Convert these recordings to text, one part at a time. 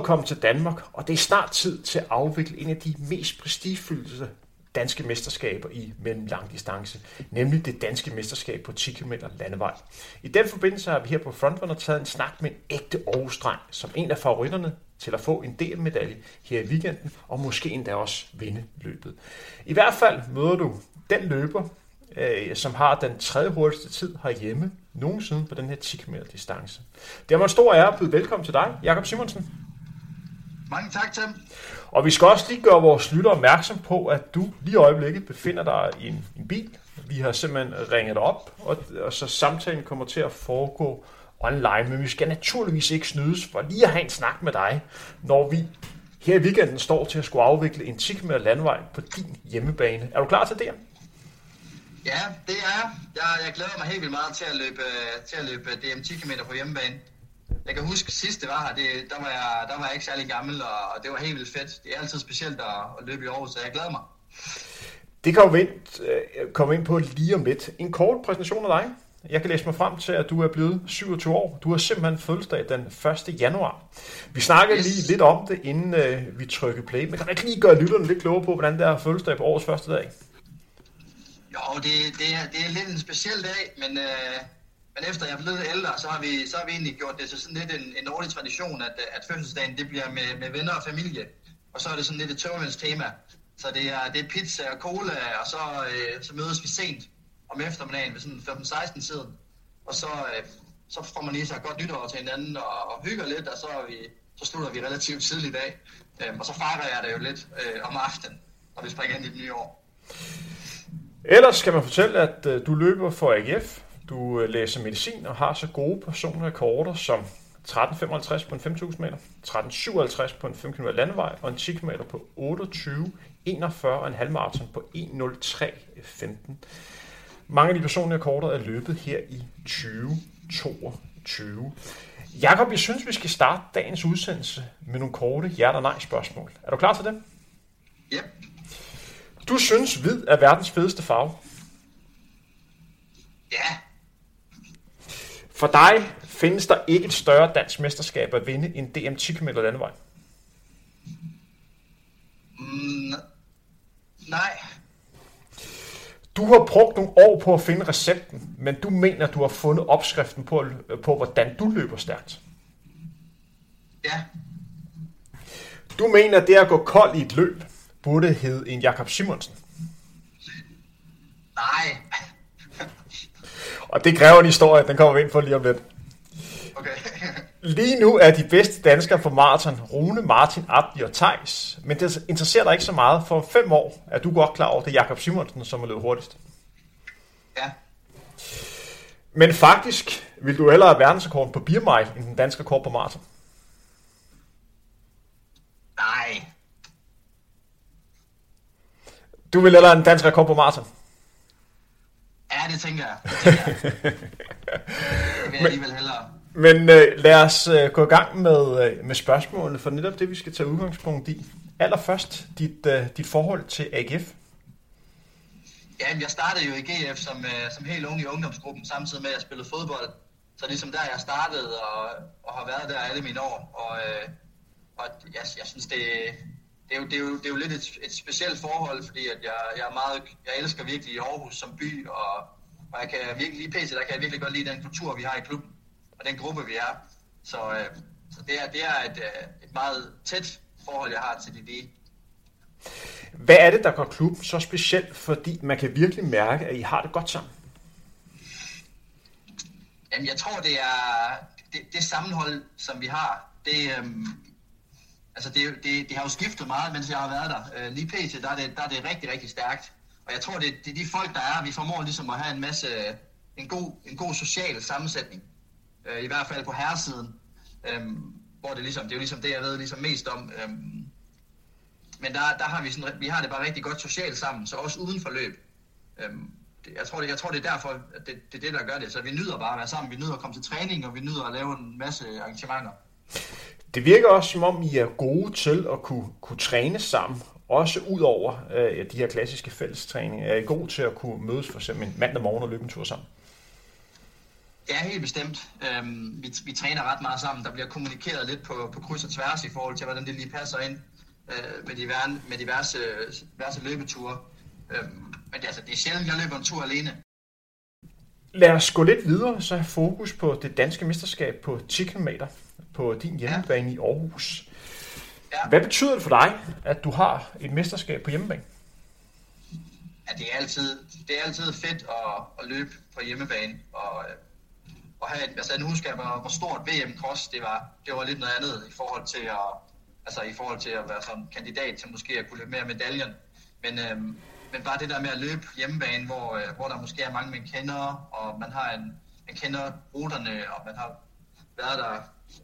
Foråret kommer til Danmark, og det er snart tid til at afvikle en af de mest prestigefyldte danske mesterskaber i mellemlang distance, nemlig det danske mesterskab på 10 km landevej. I den forbindelse har vi her på Frontrunner taget en snak med en ægte aarhus som en af favoritterne til at få en delmedalje her i weekenden, og måske endda også vinde løbet. I hvert fald møder du den løber, øh, som har den tredje hurtigste tid herhjemme nogensinde på den her 10 km distance. Det er en stor ære at byde velkommen til dig, Jakob Simonsen. Mange tak, Tim. Og vi skal også lige gøre vores lytter opmærksom på, at du lige i øjeblikket befinder dig i en, en bil. Vi har simpelthen ringet op, og, og så samtalen kommer til at foregå online, men vi skal naturligvis ikke snydes for lige at have en snak med dig, når vi her i weekenden står til at skulle afvikle en 10 km landvej på din hjemmebane. Er du klar til det? Ja, det er jeg. Jeg glæder mig helt vildt meget til at løbe, til at løbe DM 10 km på hjemmebane. Jeg kan huske sidst det var her, det, der, var jeg, der var jeg ikke særlig gammel, og det var helt vildt fedt. Det er altid specielt at, at løbe i Aarhus, så jeg glæder mig. Det kan jo vent, øh, komme ind på lige om lidt. En kort præsentation af dig. Jeg kan læse mig frem til, at du er blevet 27 år. Du har simpelthen fødselsdag den 1. januar. Vi snakker yes. lige lidt om det, inden uh, vi trykker play. Men kan du ikke lige gøre lytterne lidt klogere på, hvordan det er fødselsdag på årets første dag? Jo, det, det, er, det er lidt en speciel dag, men, uh, men efter jeg er blevet ældre, så har vi, så har vi egentlig gjort det til sådan lidt en, en årlig tradition, at, at fødselsdagen det bliver med, med venner og familie. Og så er det sådan lidt et tømmermænds tema. Så det er, det er pizza og cola, og så, øh, så mødes vi sent om eftermiddagen ved sådan 15-16 tiden. Og så, øh, så får man lige så godt nytår til hinanden og, og hygger lidt, og så, er vi, så slutter vi relativt tidligt af. Øhm, og så fejrer jeg det jo lidt øh, om aftenen, og vi springer ind i det nye år. Ellers skal man fortælle, at øh, du løber for AGF, du øh, læser medicin og har så gode personlige rekorder som 13.55 på en 5.000 meter, 13.57 på en 5 km landevej og en 10 km på 28, 41 og en halvmarathon på 1.03.15. Mange af de personlige rekorder er løbet her i 2022. Jakob, jeg synes, vi skal starte dagens udsendelse med nogle korte ja- eller nej-spørgsmål. Er du klar til det? Ja. Du synes, hvid er verdens fedeste farve? Ja. For dig findes der ikke et større dansk mesterskab at vinde end DM 10 km landevej? Mm, nej. Du har brugt nogle år på at finde recepten, men du mener, du har fundet opskriften på, på hvordan du løber stærkt. Ja. Du mener, det at gå kold i et løb burde hedde en Jakob Simonsen. Nej. Og det kræver en historie, den kommer vi ind på lige om lidt. Okay. Lige nu er de bedste danskere for maraton Rune, Martin, Abdi og Tejs. Men det interesserer dig ikke så meget. For fem år er du godt klar over, det er Jakob Simonsen, som er løbet hurtigst. Ja. Men faktisk vil du hellere have verdensrekorden på Biermile, end den danske rekord på maraton. Nej. Du vil hellere have en dansk rekord på maraton? Det tænker jeg. Det, tænker jeg. det vil jeg alligevel hellere. Men øh, lad os øh, gå i gang med, øh, med spørgsmålene, for netop det, vi skal tage udgangspunkt i. Allerførst, dit, øh, dit forhold til AGF. Ja, jeg startede jo i GF som, øh, som helt ung i ungdomsgruppen, samtidig med at jeg spillede fodbold. Så ligesom der, jeg startede og, og har været der alle mine år. Og, øh, og jeg, jeg synes, det, det, er jo, det, er jo, det er jo lidt et, et specielt forhold, fordi at jeg, jeg, er meget, jeg elsker virkelig Aarhus som by, og, og jeg kan virkelig lige PC, der kan jeg virkelig godt lide den kultur, vi har i klubben og den gruppe, vi er. Så, øh, så det er, det er et, øh, et meget tæt forhold, jeg har til DD. Hvad er det, der gør klubben så speciel, fordi man kan virkelig mærke, at I har det godt sammen? Jamen, jeg tror, det er det, det sammenhold, som vi har. Det, øhm, altså det, det, det har jo skiftet meget, mens jeg har været der. Øh, lige pt, der er, det, der er det rigtig, rigtig stærkt. Og jeg tror, det, det er de folk, der er. Vi formår ligesom at have en masse, en god, en god social sammensætning øh, i hvert fald på herresiden, øh, hvor det, ligesom, det er jo ligesom det, jeg ved ligesom mest om. Øh, men der, der har vi, sådan, vi har det bare rigtig godt socialt sammen, så også uden for løb. Øh, jeg, tror, det, jeg tror, det er derfor, at det, det er det, der gør det. Så vi nyder bare at være sammen, vi nyder at komme til træning, og vi nyder at lave en masse arrangementer. Det virker også, som om I er gode til at kunne, kunne træne sammen, også ud over øh, de her klassiske fællestræninger. Er I gode til at kunne mødes for eksempel mandag morgen og løbe en tur sammen? Ja, helt bestemt. Øhm, vi, vi træner ret meget sammen. Der bliver kommunikeret lidt på, på kryds og tværs i forhold til, hvordan det lige passer ind øh, med, diverse, med diverse, diverse løbeture. Øhm, men det, altså, det er sjældent, jeg løber en tur alene. Lad os gå lidt videre, så have fokus på det danske mesterskab på 10 km på din hjemmebane ja. i Aarhus. Ja. Hvad betyder det for dig, at du har et mesterskab på hjemmebane? Ja, det er altid, det er altid fedt at, at løbe på hjemmebane. Og, og have, altså, nu husker jeg, hvor, hvor stort VM Cross det var. Det var lidt noget andet i forhold til at, altså, i forhold til at være sådan kandidat til måske at kunne løbe mere medaljen. Men, øhm, men bare det der med at løbe hjemmebane, hvor, øh, hvor der måske er mange, man kender, og man har en, man kender ruterne, og man har været der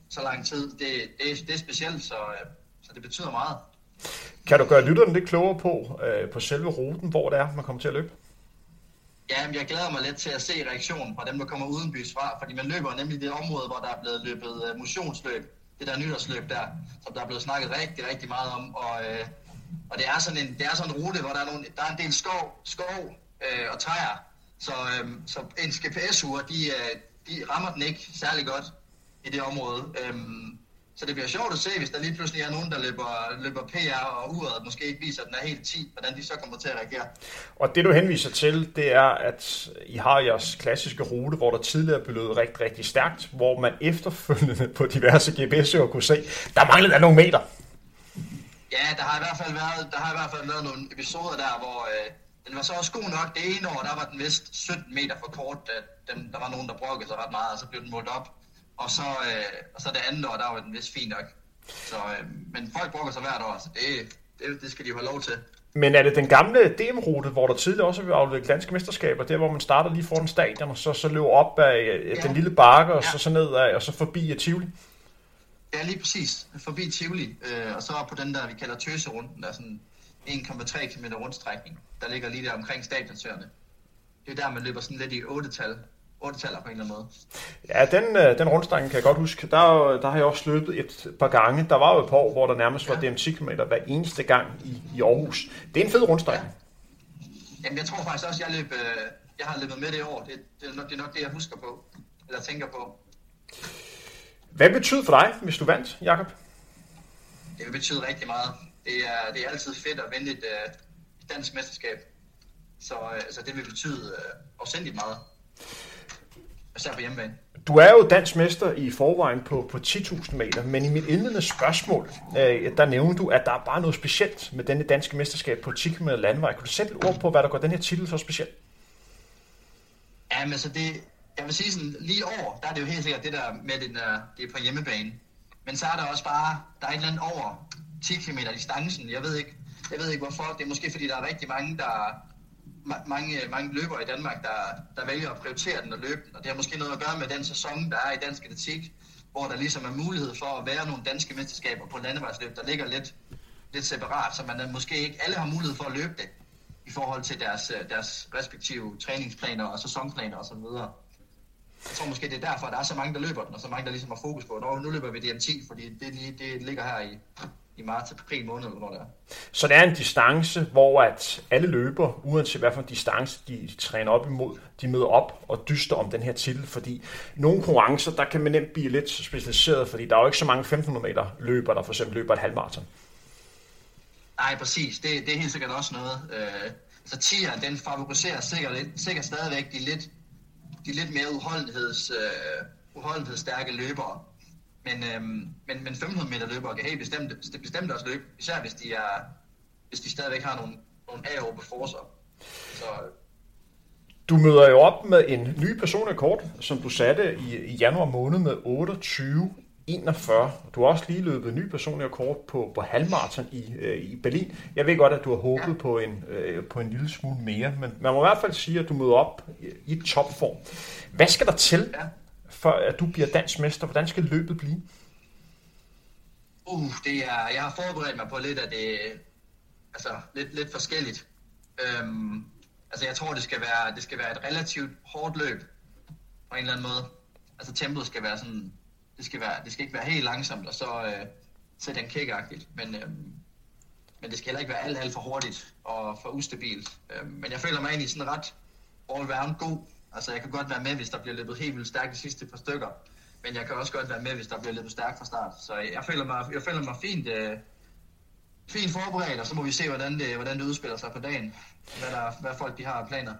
så lang tid, det, det, det er specielt, så, øh, så det betyder meget. Kan du gøre lytterne lidt klogere på, øh, på selve ruten, hvor det er, man kommer til at løbe? Ja, jeg glæder mig lidt til at se reaktionen fra dem, der kommer uden bys fra, fordi man løber nemlig det område, hvor der er blevet løbet øh, motionsløb, det der nytårsløb der, som der er blevet snakket rigtig, rigtig meget om, og, øh, og det er sådan en, det er sådan en rute, hvor der er, nogle, der er en del skov, skov øh, og træer, så, øh, så en GPS-ur, de, øh, de rammer den ikke særlig godt i det område. Øh, så det bliver sjovt at se, hvis der lige pludselig er nogen, der løber, løber PR og uret måske ikke viser, at den er helt 10, hvordan de så kommer til at reagere. Og det du henviser til, det er, at I har jeres klassiske rute, hvor der tidligere blev løbet rigtig, rigtig stærkt, hvor man efterfølgende på diverse GPS'er kunne se, der manglede der nogle meter. Ja, der har i hvert fald været, der har i hvert fald været nogle episoder der, hvor øh, den var så også god nok. Det ene år, der var den vist 17 meter for kort, da der var nogen, der brokkede sig ret meget, og så blev den målt op. Og så, øh, og så det andet år, der var den vist fint nok. Så, øh, men folk brokker sig hvert år, så det, det, det skal de jo have lov til. Men er det den gamle DM-rute, hvor der tidligere også har afviklet danske mesterskaber, der hvor man starter lige foran stadion, og så, så løber op af ja. den lille bakke, og ja. så, så ned af, og så forbi Tivoli? Ja, lige præcis. Forbi Tivoli, øh, og så på den der, vi kalder Tøserunden, der er sådan 1,3 km rundstrækning, der ligger lige der omkring stadionsørene. Det er der, man løber sådan lidt i 8-tal, 8 taller på en eller anden måde. Ja, den, øh, den rundstrækning kan jeg godt huske. Der, der har jeg også løbet et par gange. Der var jo et par år, hvor der nærmest ja. var DM 10 km hver eneste gang i, i Aarhus. Det er en fed rundstrækning. Ja. Jamen, jeg tror faktisk også, jeg, løb, øh, jeg har løbet med det år. Det, det, er nok, det er nok det, jeg husker på, eller tænker på. Hvad betyder for dig, hvis du vandt, Jakob? Det vil betyde rigtig meget. Det er, det er altid fedt at vinde et uh, dansk mesterskab. Så uh, det vil betyde uh, afsendigt meget. Især på hjemmebane. Du er jo dansk mester i forvejen på, på 10.000 meter, men i mit indledende spørgsmål, øh, der nævnte du, at der er bare noget specielt med denne danske mesterskab på 10 km landvej. Kunne du sætte et ord på, hvad der gør den her titel så speciel? Ja, men så det, jeg vil sige sådan, lige over, der er det jo helt sikkert det der med, den der, det er på hjemmebane. Men så er der også bare, der er et eller andet over 10 km distancen. Jeg ved ikke, jeg ved ikke hvorfor. Det er måske fordi, der er rigtig mange, der, mange, mange løbere i Danmark, der, der vælger at prioritere den og løbe den. Og det har måske noget at gøre med den sæson, der er i dansk atletik, hvor der ligesom er mulighed for at være nogle danske mesterskaber på landevejsløb, der ligger lidt, lidt separat, så man øh, måske ikke alle har mulighed for at løbe det i forhold til deres, øh, deres respektive træningsplaner og sæsonplaner osv. Jeg tror måske, det er derfor, at der er så mange, der løber den, og så mange, der ligesom har fokus på, at nu løber vi DM10, fordi det, det ligger her i, i marts april måned, eller det er. Så det er en distance, hvor at alle løber, uanset hvad for en distance de træner op imod, de møder op og dyster om den her titel, fordi nogle konkurrencer, der kan man nemt blive lidt specialiseret, fordi der er jo ikke så mange 1500 meter løber, der for eksempel løber et halvmarathon. Nej, præcis. Det, det er helt sikkert også noget. Øh, så tieren, den favoriserer sikkert, sikkert stadigvæk de lidt, de lidt mere udholdenheds, øh, udholdenhedsstærke løbere. Men, øhm, men, men 500 meter løbere kan helt bestemt, bestemt også løbe, især hvis de, er, hvis de stadigvæk har nogle, nogle aerobe forser. Så, du møder jo op med en ny personrekord, som du satte i, i januar måned med 28 41. Du har også lige løbet en ny personlig rekord på, på halvmarathon i, øh, i Berlin. Jeg ved godt, at du har håbet ja. på, en, øh, på en lille smule mere, men man må i hvert fald sige, at du møder op i, i topform. Hvad skal der til, ja for at du bliver dansk mester? Hvordan skal løbet blive? Uh, det er, jeg har forberedt mig på lidt af det, altså lidt, lidt forskelligt. Øhm, altså jeg tror, det skal, være, det skal være et relativt hårdt løb på en eller anden måde. Altså tempoet skal være sådan, det skal, være, det skal ikke være helt langsomt, og så øh, sætte den kækagtigt, men, øhm, men det skal heller ikke være alt, alt for hurtigt og for ustabilt. Øhm, men jeg føler mig egentlig sådan ret all-round god Altså, jeg kan godt være med, hvis der bliver løbet helt vildt stærkt de sidste par stykker. Men jeg kan også godt være med, hvis der bliver løbet stærkt fra start. Så jeg føler mig, jeg føler mig fint, øh, fint forberedt, og så må vi se, hvordan det, hvordan det udspiller sig på dagen. Hvad, der, hvad folk de har af planer.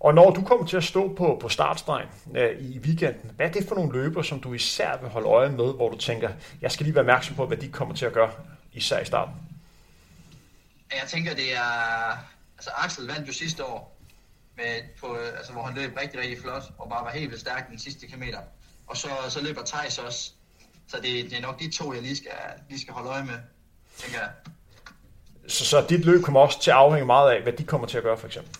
Og når du kommer til at stå på, på startstregen øh, i weekenden, hvad er det for nogle løber, som du især vil holde øje med, hvor du tænker, jeg skal lige være opmærksom på, hvad de kommer til at gøre, især i starten? Jeg tænker, det er... Altså, Axel vandt jo sidste år, med, på, altså, hvor han løb rigtig, rigtig flot, og bare var helt vildt stærk den sidste kilometer. Og så, så løber Thijs også. Så det, det er nok de to, jeg lige skal, lige skal holde øje med, tænker jeg. Så, så dit løb kommer også til at afhænge meget af, hvad de kommer til at gøre, for eksempel?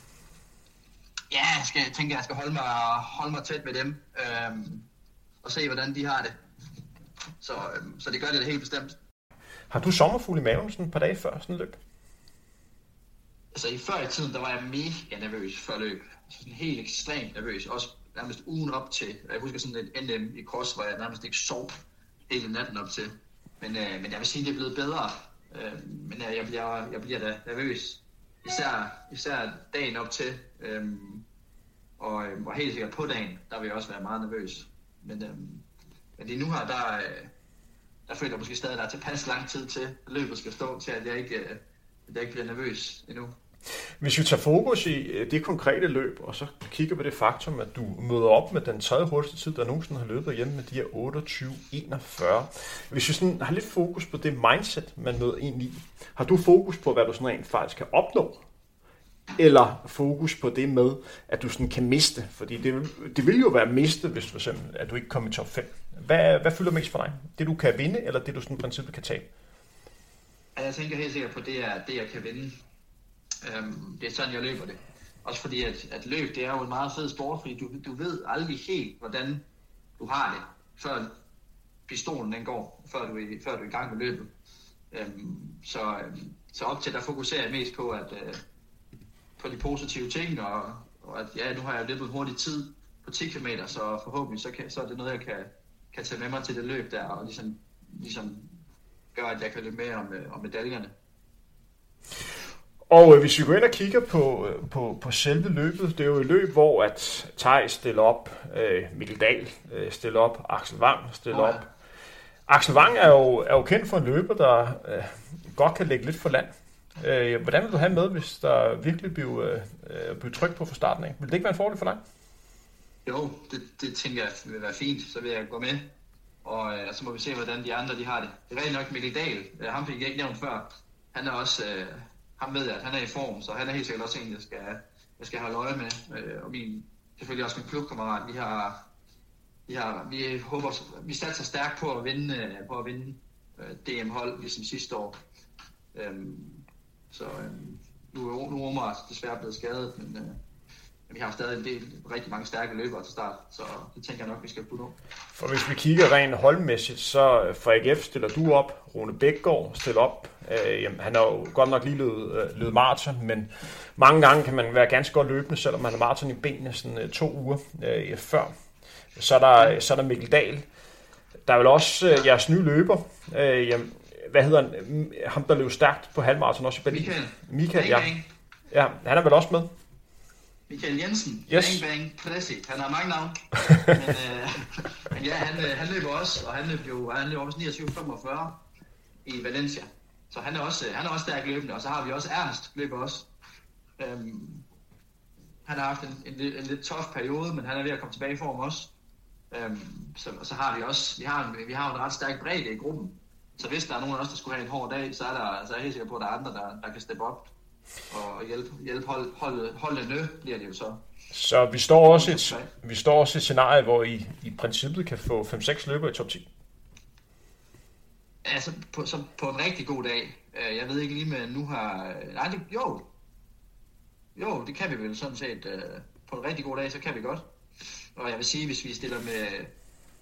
Ja, jeg, skal, jeg tænker, jeg skal holde mig, holde mig tæt med dem, øhm, og se, hvordan de har det. Så, øhm, så det gør det helt bestemt. Har du sommerfugl i maven sådan et par dage før sådan et løb? Altså i før i tiden, der var jeg mega nervøs før løb. Altså sådan helt ekstremt nervøs. Også nærmest ugen op til. Jeg husker sådan en NM i cross, hvor jeg nærmest ikke sov hele natten op til. Men, øh, men jeg vil sige, det er blevet bedre. Øh, men jeg, jeg, bliver, jeg bliver da nervøs. Især, især dagen op til. Øh, og, øh, og helt sikkert på dagen, der vil jeg også være meget nervøs. Men, øh, men lige nu her, der, øh, der føler jeg måske stadig, at der er tilpas lang tid til, at løbet skal stå til, at jeg ikke, øh, at jeg ikke bliver nervøs endnu. Hvis vi tager fokus i øh, det konkrete løb, og så kigger på det faktum, at du møder op med den tredje hurtigste tid, der nogensinde har løbet hjemme med de her 28-41. Hvis vi sådan har lidt fokus på det mindset, man møder ind i, har du fokus på, hvad du sådan rent faktisk kan opnå? Eller fokus på det med, at du sådan kan miste? Fordi det, det vil jo være miste, hvis for eksempel, at du ikke kommer i top 5. Hvad, hvad fylder mest for dig? Det du kan vinde, eller det du sådan i princippet kan tabe? Altså, jeg tænker helt sikkert på det, er det jeg kan vinde. Øhm, det er sådan, jeg løber det. Også fordi, at, at løb, det er jo en meget fed sport, fordi du, du ved aldrig helt, hvordan du har det, før pistolen den går, før du, er, før du er i gang med løbet. Øhm, så, øhm, så op til, der fokuserer jeg mest på, at, øh, på de positive ting, og, og at ja, nu har jeg løbet hurtig tid på 10 km, så forhåbentlig så, kan, så er det noget, jeg kan, kan tage med mig til det løb der, og ligesom, ligesom gør, at jeg kan løbe med om, øh, om medaljerne. Og øh, hvis vi går ind og kigger på, øh, på, på selve løbet, det er jo et løb, hvor at Thijs stiller op, øh, Mikkel Dahl øh, stiller op, Axel Wang stiller oh, ja. op. Axel Wang er jo, er jo kendt for en løber, der øh, godt kan lægge lidt for land. Øh, hvordan vil du have med, hvis der virkelig bliver, øh, bliver tryk på fra starten af? Vil det ikke være en fordel for dig? Jo, det, det tænker jeg vil være fint. Så vil jeg gå med, og øh, så må vi se, hvordan de andre de har det. Det er rigtig nok Mikkel Dahl. Øh, ham fik jeg ikke nævnt før. Han er også... Øh, ham ved jeg, at han er i form, så han er helt sikkert også en, jeg skal, jeg skal holde øje med. Øh, og min, selvfølgelig også min klubkammerat, vi har, vi har, vi håber, vi satser stærkt på at vinde, øh, på at vinde øh, DM-hold, ligesom sidste år. Øhm, så øhm, nu, er, nu er Omar desværre blevet skadet, men, øh, men vi har stadig en del, rigtig mange stærke løbere til start, så det tænker jeg nok, vi skal putte op. For hvis vi kigger rent holdmæssigt, så for AGF stiller du op, Rune Bækgaard stiller op. Øh, jamen, han har jo godt nok lige løbet, øh, løbet maraton, men mange gange kan man være ganske godt løbende, selvom man har maraton i benene sådan øh, to uger øh, før. Så er, der, så er der Mikkel Dahl. Der er vel også øh, jeres nye løber. Øh, jamen, hvad hedder han? Ham, der løb stærkt på halvmaraton også i Berlin. Michael. Michael, ja. Ja, han er vel også med? Michael Jensen, yes. Bang Bang Presi. Han har mange navne. men, øh, men ja, han, øh, han løber også, og han løber jo han løber også 29-45 i Valencia. Så han er også, han er også stærk løbende, og så har vi også Ernst løber også. Øhm, han har haft en, en, en, en lidt tof periode, men han er ved at komme tilbage i form også. Øhm, så, så har vi også, vi har, en, vi har en ret stærk bredde i gruppen. Så hvis der er nogen af os, der skulle have en hård dag, så er, der, så er jeg helt sikker på, at der er andre, der, der kan steppe op og hjælpe, hjælpe hold, hold, holdene, bliver det jo så. Så vi står også et, vi står også et scenarie, hvor I i princippet kan få 5-6 løber i top 10. Altså, på, så på en rigtig god dag. Øh, jeg ved ikke lige med nu har... Nej, det, jo. Jo, det kan vi vel sådan set. Øh, på en rigtig god dag, så kan vi godt. Og jeg vil sige, hvis vi stiller med...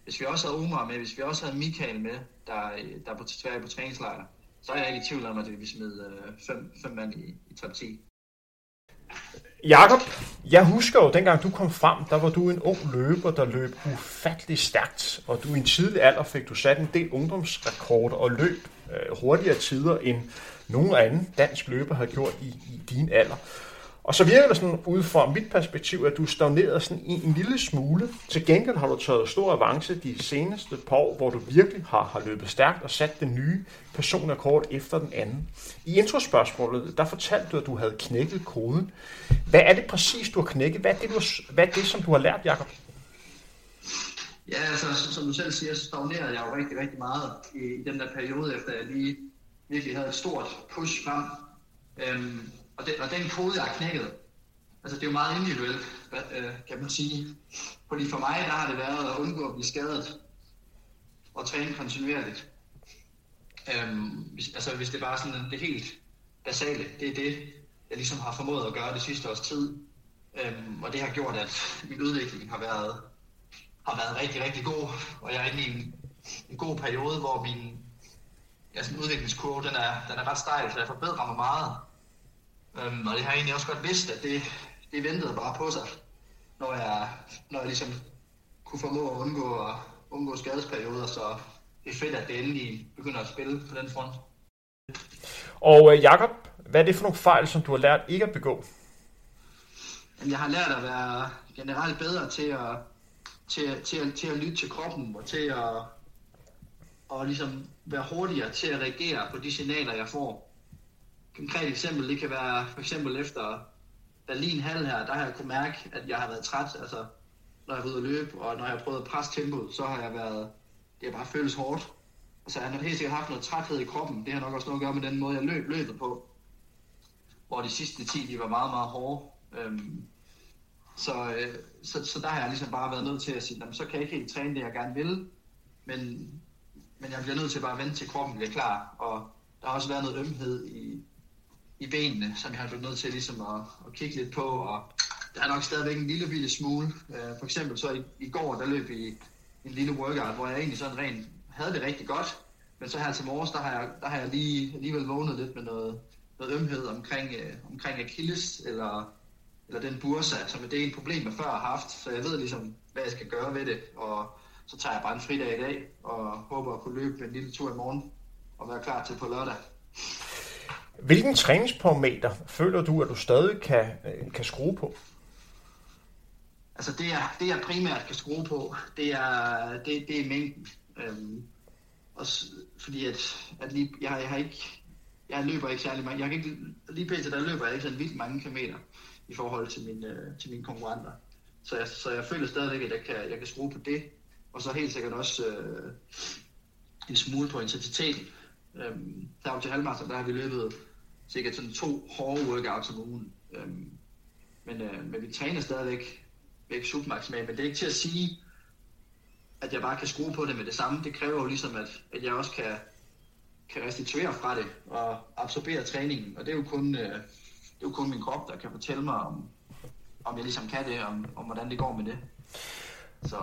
Hvis vi også havde Omar med, hvis vi også havde Michael med, der, der er på Sverige på træningslejr, så er jeg ikke i tvivl om, at vi smed øh, fem, fem mand i, i top 10. Jakob, jeg husker jo, dengang du kom frem, der var du en ung løber, der løb ufattelig stærkt, og du i en tidlig alder fik du sat en del ungdomsrekorder og løb øh, hurtigere tider, end nogen anden dansk løber har gjort i, i din alder. Og så virker det sådan ud fra mit perspektiv, at du stagneret sådan i en lille smule. Til gengæld har du taget stor avance de seneste par år, hvor du virkelig har, har løbet stærkt og sat den nye personrekord efter den anden. I introspørgsmålet, der fortalte du, at du havde knækket koden. Hvad er det præcis, du har knækket? Hvad er det, du, hvad er det som du har lært, Jacob? Ja, altså, som du selv siger, så stagnerede jeg jo rigtig, rigtig meget i, i den der periode, efter jeg lige virkelig havde et stort push frem. Øhm, og, det, og den kode, er knækket, altså det er jo meget individuelt, øh, kan man sige. Fordi for mig, der har det været at undgå at blive skadet og træne kontinuerligt. Øhm, hvis, altså hvis det bare sådan det helt basale, det er det, jeg ligesom har formået at gøre det sidste års tid. Øhm, og det har gjort, at min udvikling har været, har været rigtig, rigtig god. Og jeg er inde i en, en god periode, hvor min ja, sådan udviklingskurve, den er, den er ret stejl, så jeg forbedrer mig meget. Øhm, og det har jeg egentlig også godt vidst, at det, det ventede bare på sig, når jeg, når jeg ligesom kunne formå at undgå, at undgå skadesperioder, så det er fedt, at det endelig begynder at spille på den front. Og øh, Jakob, hvad er det for nogle fejl, som du har lært ikke at begå? Jamen, jeg har lært at være generelt bedre til at, til, til, til, til at lytte til kroppen, og til at og ligesom være hurtigere til at reagere på de signaler, jeg får konkret eksempel, det kan være for eksempel efter Berlin Hall her, der har jeg kunne mærke, at jeg har været træt, altså når jeg har været ude at løbe, og når jeg har prøvet at presse tempoet, så har jeg været, det har bare føles hårdt. Altså jeg har helt sikkert haft noget træthed i kroppen, det har nok også noget at gøre med den måde, jeg løb løbet på. Hvor de sidste 10, de var meget, meget hårde. Øhm, så, øh, så, så der har jeg ligesom bare været nødt til at sige, så kan jeg ikke helt træne det, jeg gerne vil, men, men jeg bliver nødt til bare at vente til kroppen bliver klar, og der har også været noget ømhed i, i benene, som jeg har været nødt til ligesom at, at kigge lidt på, og der er nok stadigvæk en lille bitte smule. Uh, for eksempel så i, i går, der løb i en lille workout, hvor jeg egentlig sådan rent havde det rigtig godt, men så her til morges, der har jeg, der har jeg lige alligevel vågnet lidt med noget, noget ømhed omkring, uh, omkring Achilles, eller, eller den bursa, som det er et problem, jeg før har haft, så jeg ved ligesom, hvad jeg skal gøre ved det, og så tager jeg bare en fridag i dag, og håber at kunne løbe en lille tur i morgen, og være klar til på lørdag. Hvilken træningsparameter føler du, at du stadig kan, øh, kan skrue på? Altså det jeg, det jeg primært kan skrue på, det er, det, det er mængden. Øhm, også fordi at, at lige, jeg, jeg har ikke, jeg løber ikke særlig mange, jeg kan ikke, lige pt. der løber jeg ikke så vildt mange kilometer i forhold til, min, øh, til mine konkurrenter. Så jeg, så jeg føler stadigvæk, at jeg kan, jeg kan skrue på det. Og så helt sikkert også øh, en smule på intensiteten. Øhm, der til halvmarathon, der har vi løbet sikkert sådan to hårde workouts om ugen. Øhm, men, øh, men vi træner stadigvæk væk submaksimalt, men det er ikke til at sige, at jeg bare kan skrue på det med det samme. Det kræver jo ligesom, at, at jeg også kan, kan restituere fra det og absorbere træningen. Og det er jo kun, øh, det er jo kun min krop, der kan fortælle mig, om, om jeg ligesom kan det, om, om hvordan det går med det. Så.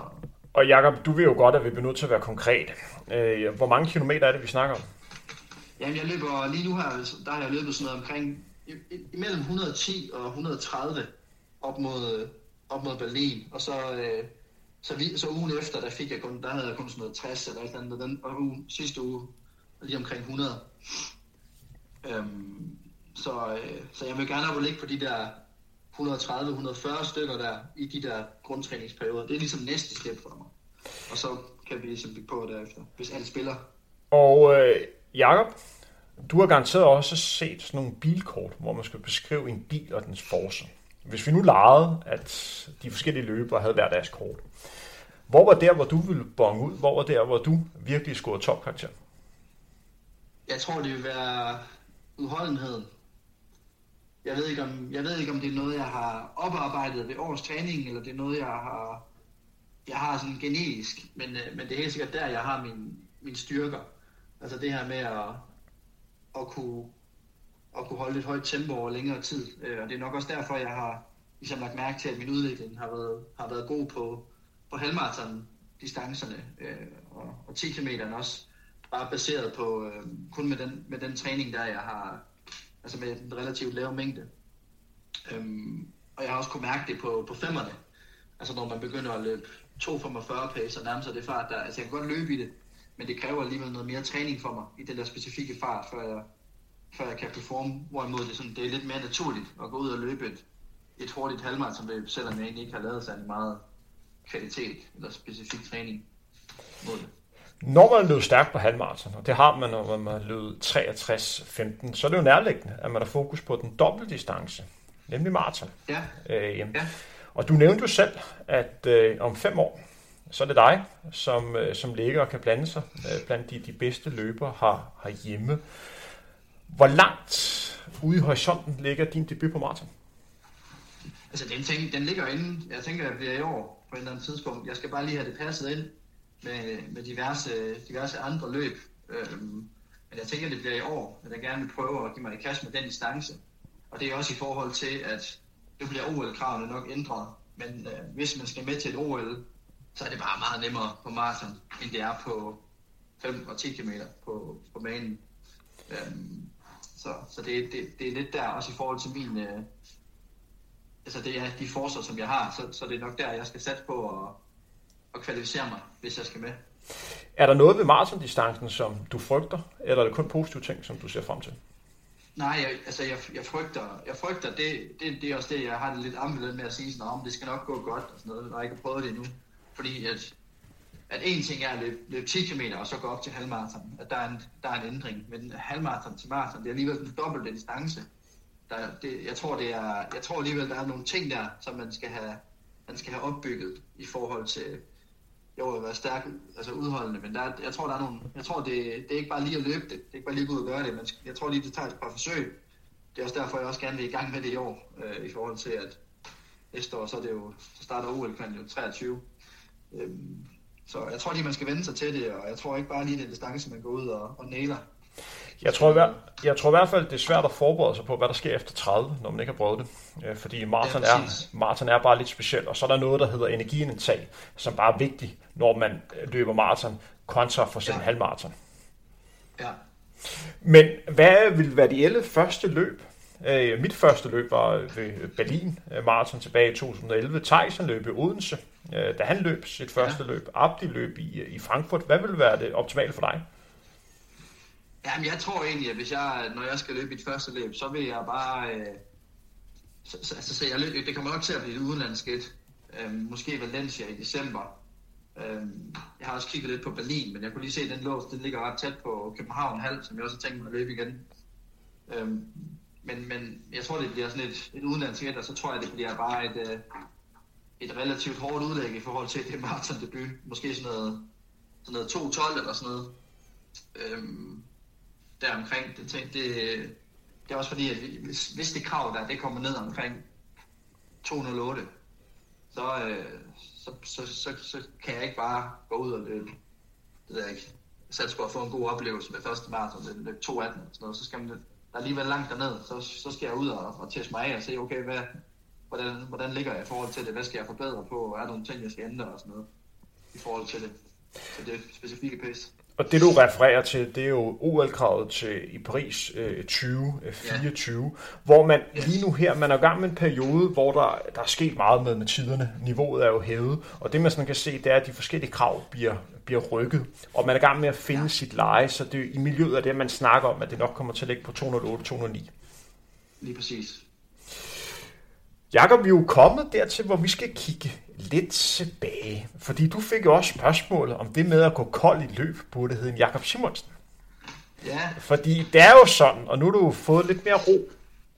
Og Jakob, du vil jo godt, at vi bliver nødt til at være konkret. Øh, hvor mange kilometer er det, vi snakker om? Jamen, jeg løber lige nu her, der har jeg løbet sådan noget omkring imellem 110 og 130 op mod, op mod Berlin. Og så, øh, så, vi, så ugen efter, der fik jeg kun, der havde jeg kun sådan noget 60 eller et eller andet, den, og ugen, sidste uge lige omkring 100. Øhm, så, øh, så jeg vil gerne op og ligge på de der 130-140 stykker der i de der grundtræningsperioder. Det er ligesom næste step for mig. Og så kan vi ligesom bygge på derefter, hvis alle spiller. Og øh, Jakob, du har garanteret også set sådan nogle bilkort, hvor man skal beskrive en bil og dens force. Hvis vi nu legede, at de forskellige løbere havde hver deres kort, hvor var der, hvor du ville bonge ud? Hvor var der, hvor du virkelig scorede topkarakter? Jeg tror, det vil være udholdenheden. Jeg ved, ikke om, jeg ved ikke, om det er noget, jeg har oparbejdet ved års træning, eller det er noget, jeg har, jeg har sådan genetisk. Men, øh, men det er helt sikkert der, jeg har min, min styrker. Altså det her med at, at kunne, at kunne holde et højt tempo over længere tid. Øh, og det er nok også derfor, jeg har ligesom lagt mærke til, at min udvikling har været, har været god på, på halvmarathon distancerne øh, og, og 10 km også. Bare baseret på øh, kun med den, med den træning, der jeg har, altså med en relativt lav mængde. Øhm, og jeg har også kunne mærke det på, på femmerne. Altså når man begynder at løbe 2,45 pace og sig det fart der. Altså jeg kan godt løbe i det, men det kræver alligevel noget mere træning for mig i den der specifikke fart, før jeg, før jeg kan performe, hvorimod det, sådan, det er lidt mere naturligt at gå ud og løbe et, et hurtigt halvmarathonløb, selvom jeg egentlig ikke har lavet særlig meget kvalitet eller specifik træning mod det. Når man løber stærkt på halvmarathon, og det har man, når man løbet 63-15, så er det jo nærliggende, at man har fokus på den dobbelte distance, nemlig maraton. Ja. Øh, ja. Og du nævnte jo selv, at øh, om fem år, så er det dig, som, øh, som ligger og kan blande sig øh, blandt de, de bedste løbere her, herhjemme. Hvor langt ude i horisonten ligger din debut på maraton? Altså, den, ting, den ligger inde. Jeg tænker, at det bliver i år på et eller andet tidspunkt. Jeg skal bare lige have det passet ind med, med diverse, diverse andre løb. Øhm, men jeg tænker, at det bliver i år, at jeg gerne vil prøve at give mig i kast med den distance. Og det er også i forhold til, at nu bliver OL-kravene nok ændret. Men øh, hvis man skal med til et OL, så er det bare meget nemmere på maraton, end det er på 5 og 10 km på, på banen. Øhm, så så det, det, det er lidt der, også i forhold til min... Øh, altså det er de forsvar, som jeg har, så, så det er nok der, jeg skal satse på at, at kvalificere mig, hvis jeg skal med. Er der noget ved maratondistancen, som du frygter, eller er det kun positive ting, som du ser frem til? Nej, jeg, altså jeg, jeg frygter, jeg frygter det, det, det er også det, jeg har det lidt ambivalent med at sige sådan, om det skal nok gå godt og sådan noget, når jeg ikke har prøvet det endnu. Fordi at, at en ting er at løbe, løbe 10 km og så gå op til halvmarathon, at der er en, der er en ændring, men halvmarathon til marathon, det er alligevel en dobbelt distance. Der, det, jeg, tror, det er, jeg tror alligevel, der er nogle ting der, som man skal have, man skal have opbygget i forhold til, jo at være stærk, altså udholdende, men der, jeg tror, der er nogle, jeg tror, det, det er ikke bare lige at løbe det, det er ikke bare lige at gå ud og gøre det, men jeg tror lige, det tager et par forsøg. Det er også derfor, jeg også gerne vil i gang med det i år, øh, i forhold til, at næste år, så, er det jo, så starter OL jo 23. Øhm, så jeg tror lige, man skal vende sig til det, og jeg tror ikke bare lige, det er distance, man går ud og, og nailer. Jeg tror, jeg, jeg tror i hvert fald, det er svært at forberede sig på, hvad der sker efter 30, når man ikke har prøvet det. Øh, fordi maraton, ja, er, maraton er bare lidt specielt, og så er der noget, der hedder energiindtag, som bare er vigtigt, når man løber maraton, kontra for eksempel ja. halvmaraton. Ja. Men hvad vil være de 11 første løb? Øh, mit første løb var ved Berlin maraton tilbage i 2011. Tyson løb i Odense, da han løb sit første ja. løb. Abdi løb i, i Frankfurt. Hvad vil være det optimale for dig? Jamen, jeg tror egentlig, at hvis jeg, når jeg skal løbe mit første løb, så vil jeg bare... Øh, så, så, altså, så jeg løb, det kommer nok til at blive et udenlandsk Øh, måske Valencia i december. Øh, jeg har også kigget lidt på Berlin, men jeg kunne lige se, at den lås, den ligger ret tæt på København Halv, som jeg også har tænkt mig at løbe igen. Øh, men, men jeg tror, det bliver sådan et, et udenlandsk og så tror jeg, det bliver bare et, øh, et relativt hårdt udlæg i forhold til det maraton debut. Måske sådan noget, sådan noget 2-12 eller sådan noget. Øhm, deromkring. Det, Det, det, det er også fordi, at hvis, hvis det krav der, det kommer ned omkring 208, så, øh, så, så, så, så kan jeg ikke bare gå ud og løbe. Det er ikke. Sats på at få en god oplevelse med første maraton, løb 2.18 og sådan noget, så skal man, der er alligevel langt derned, så, så skal jeg ud og, og teste mig af og se, okay, hvad, hvordan, hvordan ligger jeg i forhold til det, hvad skal jeg forbedre på, og er der nogle ting, jeg skal ændre og sådan noget i forhold til det, til det specifikke pace. Og det du refererer til, det er jo OL-kravet til i Paris øh, 2024, yeah. hvor man lige nu her, man er i gang med en periode, hvor der, der er sket meget med, med tiderne. Niveauet er jo hævet, og det man sådan kan se, det er, at de forskellige krav bliver, bliver rykket, og man er i gang med at finde ja. sit leje, så det i miljøet er det, man snakker om, at det nok kommer til at ligge på 208-209. Lige præcis. Jakob, vi er jo kommet dertil, hvor vi skal kigge lidt tilbage. Fordi du fik jo også spørgsmålet om det med at gå kold i løb, burde hedde en Jakob Simonsen. Ja. Fordi det er jo sådan, og nu har du fået lidt mere ro,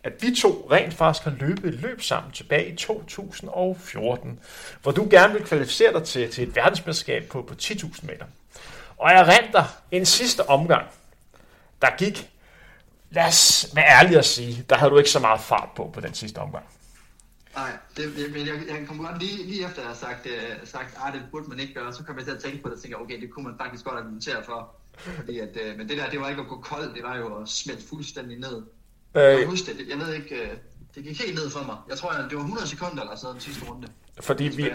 at vi to rent faktisk har løbet et løb sammen tilbage i 2014, hvor du gerne vil kvalificere dig til, til et verdensmesterskab på, på 10.000 meter. Og jeg renter en sidste omgang, der gik, lad os være ærlige at sige, der havde du ikke så meget fart på på den sidste omgang. Nej, det, men jeg, jeg kom godt lige, lige efter at have sagt, uh, sagt at det burde man ikke gøre, så kom jeg til at tænke på det og tænke, okay, det kunne man faktisk godt argumentere for. Fordi at, uh, men det der, det var ikke at gå kold, det var jo at smelte fuldstændig ned. Øh. Jeg husker det, jeg ved ikke, uh, det gik helt ned for mig. Jeg tror, det var 100 sekunder eller sådan den sidste runde. Fordi vi,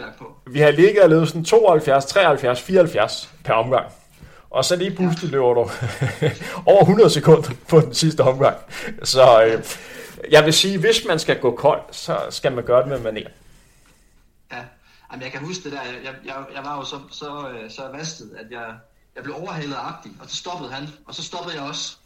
vi har ligget og løbet sådan 72, 73, 74 per omgang. Og så lige pludselig løber du over 100 sekunder på den sidste omgang. Så øh, jeg vil sige, hvis man skal gå kold, så skal man gøre det med maner. Ja, Jamen, jeg kan huske det der. Jeg, jeg, jeg var jo så, så, øh, så vastet, at jeg, jeg blev overhalet af Abdi, og så stoppede han, og så stoppede jeg også.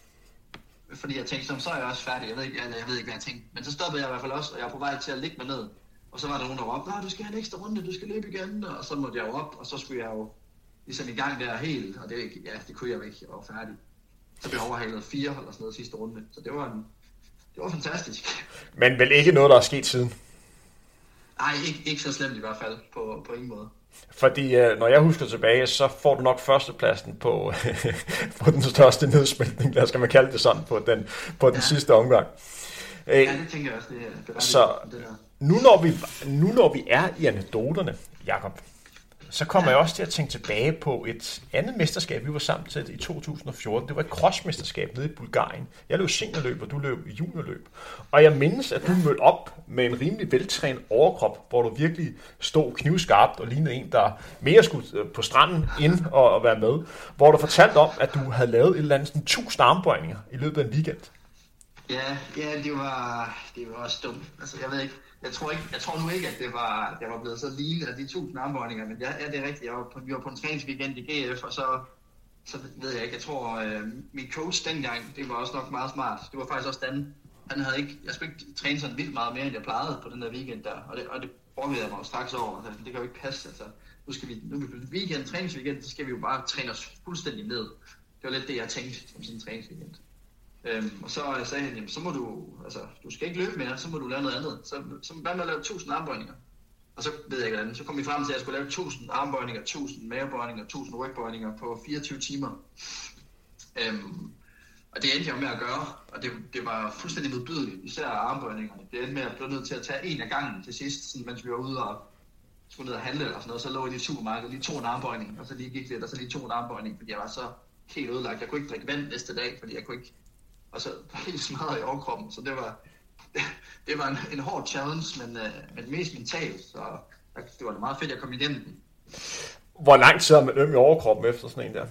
fordi jeg tænkte, så er jeg også færdig. Jeg ved, ikke, jeg, jeg ved ikke, hvad jeg tænkte. Men så stoppede jeg i hvert fald også, og jeg var på vej til at ligge mig ned. Og så var der nogen, der råbte, du skal have en ekstra runde, du skal løbe igen. Og så måtte jeg jo op, og så skulle jeg jo ligesom i gang der helt, og det, ja, det kunne jeg jo ikke, jeg var færdig. Så blev jeg overhalet fire eller sådan noget sidste runde. Så det var, en, det var fantastisk. Men vel ikke noget, der er sket siden? Nej, ikke, ikke så slemt i hvert fald, på, på ingen måde. Fordi øh, når jeg husker tilbage, så får du nok førstepladsen på, på den største nedsmeltning, lad skal man kalde det sådan, på den, på den ja. sidste omgang. Ja, det tænker jeg også, det, det så det der. Nu, når vi, nu når vi er i anekdoterne, Jakob, så kommer jeg også til at tænke tilbage på et andet mesterskab, vi var sammen til i 2014. Det var et crossmesterskab nede i Bulgarien. Jeg løb seniorløb, og du løb juniorløb. Og jeg mindes, at du mødte op med en rimelig veltrænet overkrop, hvor du virkelig stod knivskarpt og lignede en, der mere skulle øh, på stranden ind og, og være med. Hvor du fortalte om, at du havde lavet et eller andet sådan 1000 armbøjninger i løbet af en weekend. Ja, ja det, var, det var også dumt. Altså, jeg ved ikke, jeg tror, ikke, jeg tror nu ikke, at det var, det var blevet så lige af de tusind armbøjninger, men ja, ja, det er rigtigt. Jeg var på, vi var på en træningsweekend i GF, og så, så ved jeg ikke, jeg tror, øh, min coach dengang, det var også nok meget smart. Det var faktisk også Dan. Han havde ikke, jeg skulle ikke træne sådan vildt meget mere, end jeg plejede på den der weekend der, og det, og det brokkede jeg mig straks over. Altså, det kan jo ikke passe, altså. Nu skal vi, nu er vi på weekend, træningsweekend, så skal vi jo bare træne os fuldstændig ned. Det var lidt det, jeg tænkte om sin træningsweekend. Øhm, og så øh, sagde han, jamen, så må du, altså, du skal ikke løbe mere, så må du lave noget andet. Så, så hvad med at lave 1000 armbøjninger? Og så ved jeg ikke andet. Så kom vi frem til, at jeg skulle lave 1000 armbøjninger, 1000 mavebøjninger, 1000 rygbøjninger på 24 timer. Øhm, og det endte jeg med at gøre, og det, det var fuldstændig modbydeligt, især armbøjningerne. Det endte med, at jeg blev nødt til at tage en af gangen til sidst, sådan, mens vi var ude og skulle ned og handle eller sådan noget. Så lå jeg i supermarkedet lige to en armbøjning, og så lige gik lidt, og så lige to en armbøjning, fordi jeg var så helt ødelagt. Jeg kunne ikke drikke vand næste dag, fordi jeg kunne ikke og så helt smadret i overkroppen. Så det var, det var en, en hård challenge, men, uh, men mest mentalt, så det var meget fedt, at komme igennem den. Hvor lang tid har man øm i overkroppen efter sådan en der?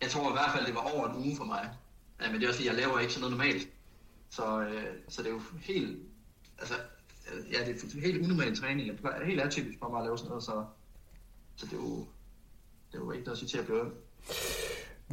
Jeg tror i hvert fald, det var over en uge for mig. Ja, men det er også fordi, jeg laver ikke sådan noget normalt. Så, øh, så det er jo helt, altså, ja, det er helt unormal træning. Det er helt atypisk for mig at lave sådan noget, så, så det er jo, det er jo ikke noget at sige til at blive øm.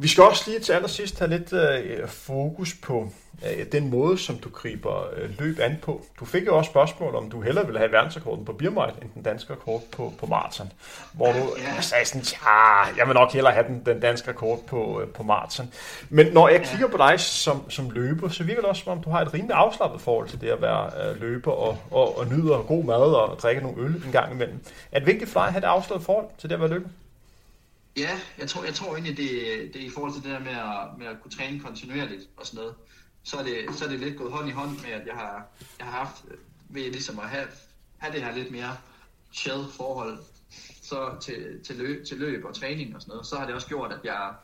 Vi skal også lige til allersidst have lidt øh, fokus på øh, den måde, som du griber øh, løb an på. Du fik jo også spørgsmål, om du hellere ville have verdensrekorden på Birmite, end den danske rekord på, på maraton. Hvor du ja. sagde sådan, ja, jeg vil nok hellere have den, den danske rekord på, øh, på maraton. Men når jeg kigger på dig som, som løber, så virker det også, som om du har et rimelig afslappet forhold til det at være øh, løber og, og, og nyder god mad og drikke nogle øl en gang imellem. Er det vigtigt for dig at have et afslappet forhold til det at være løber? Ja, jeg tror, jeg tror egentlig, det, det er i forhold til det der med at, med at kunne træne kontinuerligt og sådan noget. Så er, det, så er det lidt gået hånd i hånd med, at jeg har, jeg har haft ved ligesom at have, have det her lidt mere chill forhold så til, til, løb, til løb og træning og sådan noget, så har det også gjort, at jeg,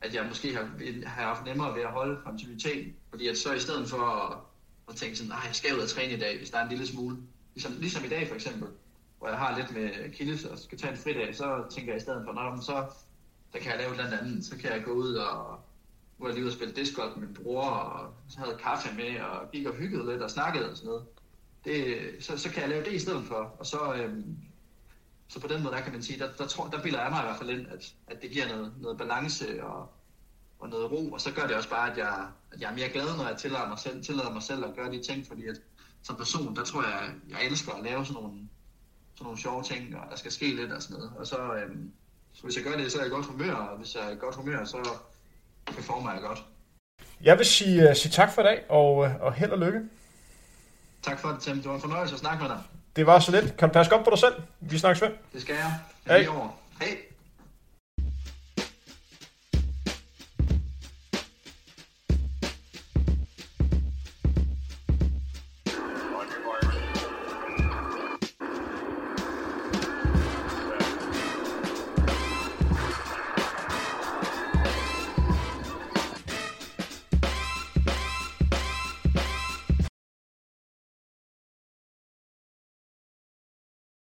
at jeg måske har, har haft nemmere ved at holde kontinuiteten. Fordi at så i stedet for at, at tænke sådan, nej, jeg skal ud og træne i dag, hvis der er en lille smule. Ligesom, ligesom i dag for eksempel, hvor jeg har lidt med kildes og skal tage en fridag, så tænker jeg i stedet for, når så, så kan jeg lave et eller andet, så kan jeg gå ud og nu var jeg lige ude og spille discgolf med min bror, og så havde kaffe med, og gik og hyggede lidt og snakkede og sådan noget. Det, så, så kan jeg lave det i stedet for, og så, øhm, så på den måde, der kan man sige, der, der, tror, der bilder jeg mig i hvert fald ind, at, at det giver noget, noget balance og, og noget ro, og så gør det også bare, at jeg, at jeg er mere glad, når jeg tillader mig selv, tillader mig selv at gøre de ting, fordi at som person, der tror jeg, jeg elsker at lave sådan nogle, sådan nogle sjove ting, og der skal ske lidt og sådan noget. Og så, så hvis jeg gør det, så er jeg i godt humør, og hvis jeg er i godt humør, så performer jeg godt. Jeg vil sige, uh, sige tak for i dag, og, uh, og held og lykke. Tak for det, Tim. Det var en fornøjelse at snakke med dig. Det var så lidt. Kan du passe godt på dig selv? Vi snakkes ved. Det skal jeg. Hej. Hej.